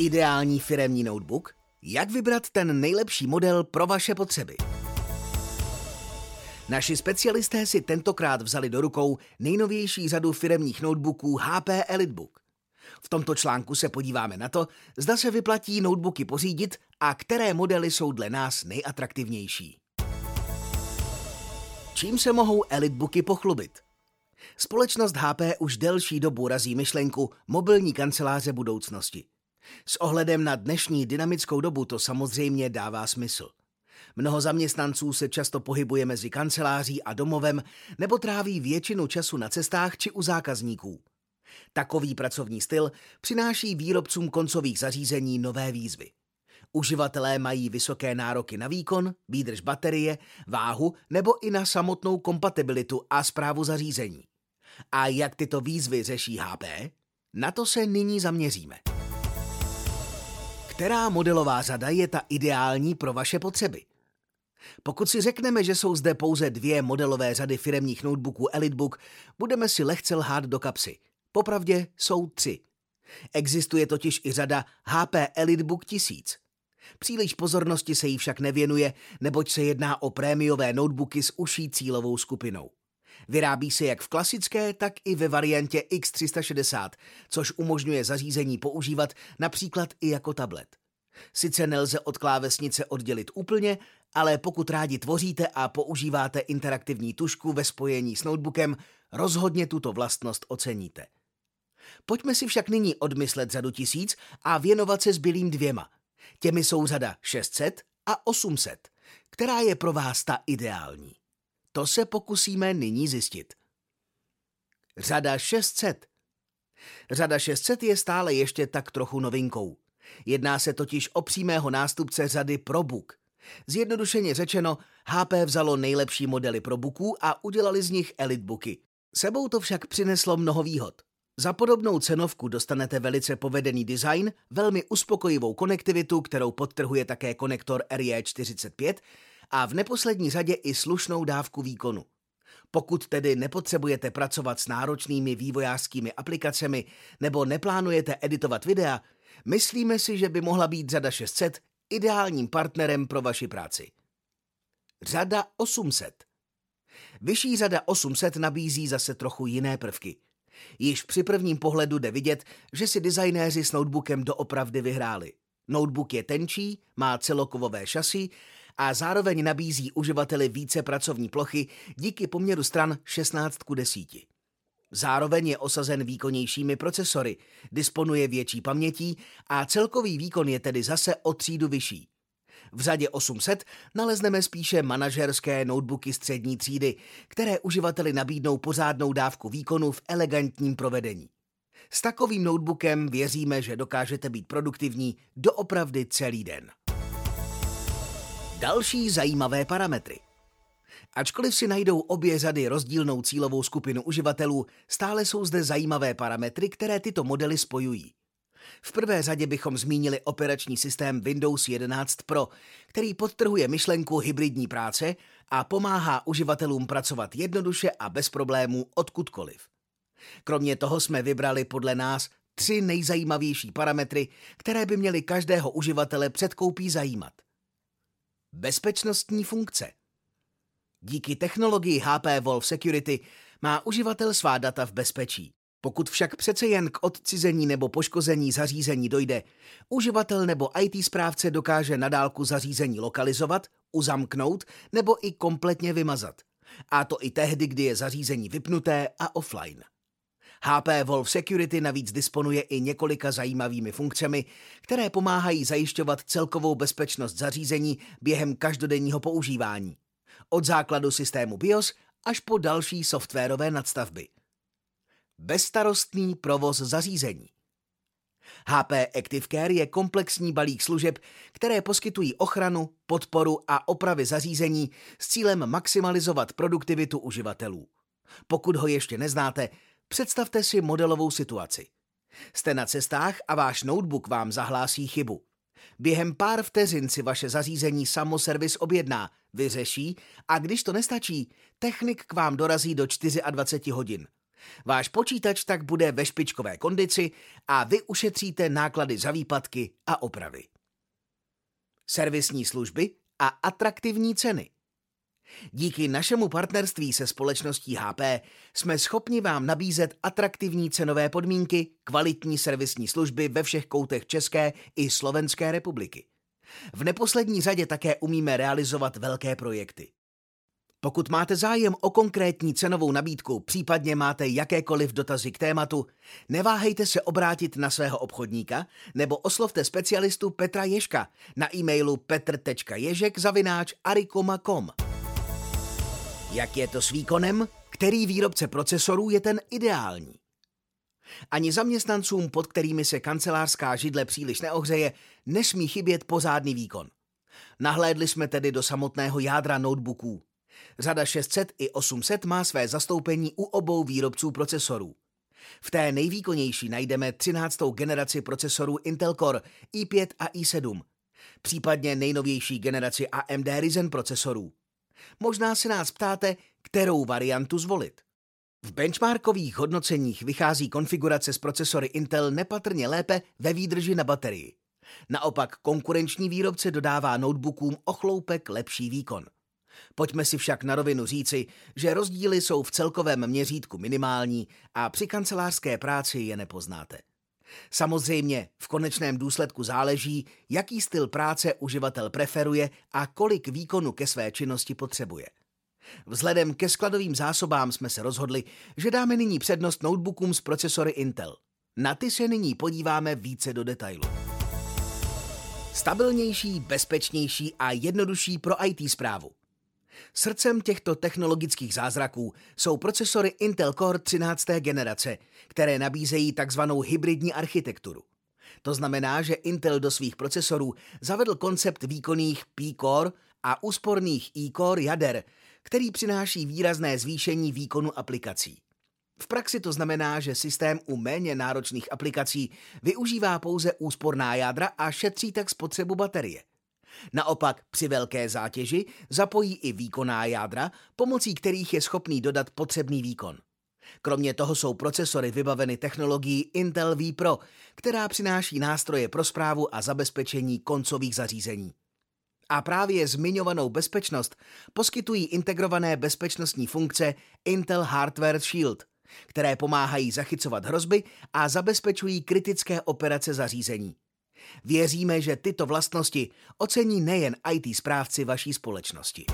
Ideální firemní notebook? Jak vybrat ten nejlepší model pro vaše potřeby? Naši specialisté si tentokrát vzali do rukou nejnovější řadu firemních notebooků HP EliteBook. V tomto článku se podíváme na to, zda se vyplatí notebooky pořídit a které modely jsou dle nás nejatraktivnější. Čím se mohou EliteBooky pochlubit? Společnost HP už delší dobu razí myšlenku mobilní kanceláře budoucnosti. S ohledem na dnešní dynamickou dobu to samozřejmě dává smysl. Mnoho zaměstnanců se často pohybuje mezi kanceláří a domovem nebo tráví většinu času na cestách či u zákazníků. Takový pracovní styl přináší výrobcům koncových zařízení nové výzvy. Uživatelé mají vysoké nároky na výkon, výdrž baterie, váhu nebo i na samotnou kompatibilitu a zprávu zařízení. A jak tyto výzvy řeší HP? Na to se nyní zaměříme. Která modelová řada je ta ideální pro vaše potřeby? Pokud si řekneme, že jsou zde pouze dvě modelové řady firemních notebooků EliteBook, budeme si lehce lhát do kapsy. Popravdě jsou tři. Existuje totiž i řada HP EliteBook 1000. Příliš pozornosti se jí však nevěnuje, neboť se jedná o prémiové notebooky s uší cílovou skupinou. Vyrábí se jak v klasické, tak i ve variantě X360, což umožňuje zařízení používat například i jako tablet. Sice nelze od klávesnice oddělit úplně, ale pokud rádi tvoříte a používáte interaktivní tušku ve spojení s notebookem, rozhodně tuto vlastnost oceníte. Pojďme si však nyní odmyslet řadu tisíc a věnovat se zbylým dvěma. Těmi jsou řada 600 a 800, která je pro vás ta ideální. To se pokusíme nyní zjistit. Řada 600. Řada 600 je stále ještě tak trochu novinkou. Jedná se totiž o přímého nástupce řady ProBook. Zjednodušeně řečeno, HP vzalo nejlepší modely ProBooků a udělali z nich Elitebooky. Sebou to však přineslo mnoho výhod. Za podobnou cenovku dostanete velice povedený design, velmi uspokojivou konektivitu, kterou podtrhuje také konektor RJ45 a v neposlední řadě i slušnou dávku výkonu. Pokud tedy nepotřebujete pracovat s náročnými vývojářskými aplikacemi nebo neplánujete editovat videa, myslíme si, že by mohla být řada 600 ideálním partnerem pro vaši práci. Řada 800 Vyšší řada 800 nabízí zase trochu jiné prvky. Již při prvním pohledu jde vidět, že si designéři s notebookem doopravdy vyhráli. Notebook je tenčí, má celokovové šasy a zároveň nabízí uživateli více pracovní plochy díky poměru stran 16 k 10. Zároveň je osazen výkonnějšími procesory, disponuje větší pamětí a celkový výkon je tedy zase o třídu vyšší. V řadě 800 nalezneme spíše manažerské notebooky střední třídy, které uživateli nabídnou pořádnou dávku výkonu v elegantním provedení. S takovým notebookem věříme, že dokážete být produktivní doopravdy celý den. Další zajímavé parametry. Ačkoliv si najdou obě řady rozdílnou cílovou skupinu uživatelů, stále jsou zde zajímavé parametry, které tyto modely spojují. V prvé řadě bychom zmínili operační systém Windows 11 Pro, který podtrhuje myšlenku hybridní práce a pomáhá uživatelům pracovat jednoduše a bez problémů odkudkoliv. Kromě toho jsme vybrali podle nás tři nejzajímavější parametry, které by měly každého uživatele před koupí zajímat. Bezpečnostní funkce. Díky technologii HP Wolf Security má uživatel svá data v bezpečí. Pokud však přece jen k odcizení nebo poškození zařízení dojde, uživatel nebo IT správce dokáže nadálku zařízení lokalizovat, uzamknout nebo i kompletně vymazat. A to i tehdy, kdy je zařízení vypnuté a offline. HP Wolf Security navíc disponuje i několika zajímavými funkcemi, které pomáhají zajišťovat celkovou bezpečnost zařízení během každodenního používání. Od základu systému BIOS až po další softwarové nadstavby. Bezstarostný provoz zařízení. HP Active Care je komplexní balík služeb, které poskytují ochranu, podporu a opravy zařízení s cílem maximalizovat produktivitu uživatelů. Pokud ho ještě neznáte, představte si modelovou situaci. Jste na cestách a váš notebook vám zahlásí chybu. Během pár vteřin si vaše zařízení samoservis objedná, vyřeší a když to nestačí, technik k vám dorazí do 24 hodin – Váš počítač tak bude ve špičkové kondici a vy ušetříte náklady za výpadky a opravy. Servisní služby a atraktivní ceny. Díky našemu partnerství se společností HP jsme schopni vám nabízet atraktivní cenové podmínky, kvalitní servisní služby ve všech koutech České i Slovenské republiky. V neposlední řadě také umíme realizovat velké projekty. Pokud máte zájem o konkrétní cenovou nabídku, případně máte jakékoliv dotazy k tématu, neváhejte se obrátit na svého obchodníka nebo oslovte specialistu Petra Ježka na e-mailu petr.ježek.arikoma.com. Jak je to s výkonem? Který výrobce procesorů je ten ideální? Ani zaměstnancům, pod kterými se kancelářská židle příliš neohřeje, nesmí chybět pozádný výkon. Nahlédli jsme tedy do samotného jádra notebooků. Řada 600 i 800 má své zastoupení u obou výrobců procesorů. V té nejvýkonnější najdeme 13. generaci procesorů Intel Core i5 a i7, případně nejnovější generaci AMD Ryzen procesorů. Možná se nás ptáte, kterou variantu zvolit. V benchmarkových hodnoceních vychází konfigurace s procesory Intel nepatrně lépe ve výdrži na baterii. Naopak konkurenční výrobce dodává notebookům ochloupek lepší výkon. Pojďme si však na rovinu říci, že rozdíly jsou v celkovém měřítku minimální a při kancelářské práci je nepoznáte. Samozřejmě v konečném důsledku záleží, jaký styl práce uživatel preferuje a kolik výkonu ke své činnosti potřebuje. Vzhledem ke skladovým zásobám jsme se rozhodli, že dáme nyní přednost notebookům s procesory Intel. Na ty se nyní podíváme více do detailu. Stabilnější, bezpečnější a jednodušší pro IT zprávu. Srdcem těchto technologických zázraků jsou procesory Intel Core 13. generace, které nabízejí takzvanou hybridní architekturu. To znamená, že Intel do svých procesorů zavedl koncept výkonných P-Core a úsporných E-Core jader, který přináší výrazné zvýšení výkonu aplikací. V praxi to znamená, že systém u méně náročných aplikací využívá pouze úsporná jádra a šetří tak spotřebu baterie. Naopak při velké zátěži zapojí i výkonná jádra, pomocí kterých je schopný dodat potřebný výkon. Kromě toho jsou procesory vybaveny technologií Intel vPro, která přináší nástroje pro zprávu a zabezpečení koncových zařízení. A právě zmiňovanou bezpečnost poskytují integrované bezpečnostní funkce Intel Hardware Shield, které pomáhají zachycovat hrozby a zabezpečují kritické operace zařízení. Věříme, že tyto vlastnosti ocení nejen IT správci vaší společnosti.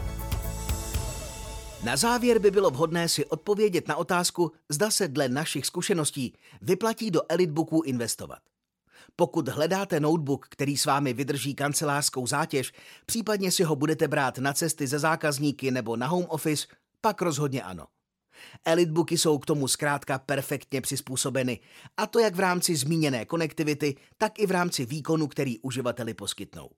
Na závěr by bylo vhodné si odpovědět na otázku, zda se dle našich zkušeností vyplatí do Elitebooku investovat. Pokud hledáte notebook, který s vámi vydrží kancelářskou zátěž, případně si ho budete brát na cesty ze zákazníky nebo na home office, pak rozhodně ano. Elitebooky jsou k tomu zkrátka perfektně přizpůsobeny, a to jak v rámci zmíněné konektivity, tak i v rámci výkonu, který uživateli poskytnou.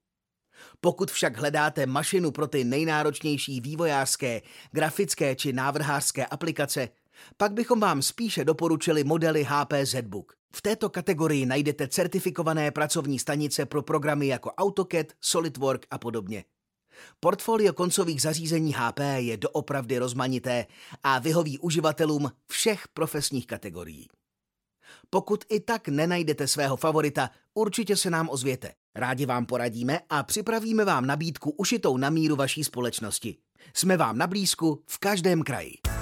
Pokud však hledáte mašinu pro ty nejnáročnější vývojářské, grafické či návrhářské aplikace, pak bychom vám spíše doporučili modely HP ZBook. V této kategorii najdete certifikované pracovní stanice pro programy jako AutoCAD, SolidWorks a podobně. Portfolio koncových zařízení HP je doopravdy rozmanité a vyhoví uživatelům všech profesních kategorií. Pokud i tak nenajdete svého favorita, určitě se nám ozvěte. Rádi vám poradíme a připravíme vám nabídku ušitou na míru vaší společnosti. Jsme vám na blízku v každém kraji.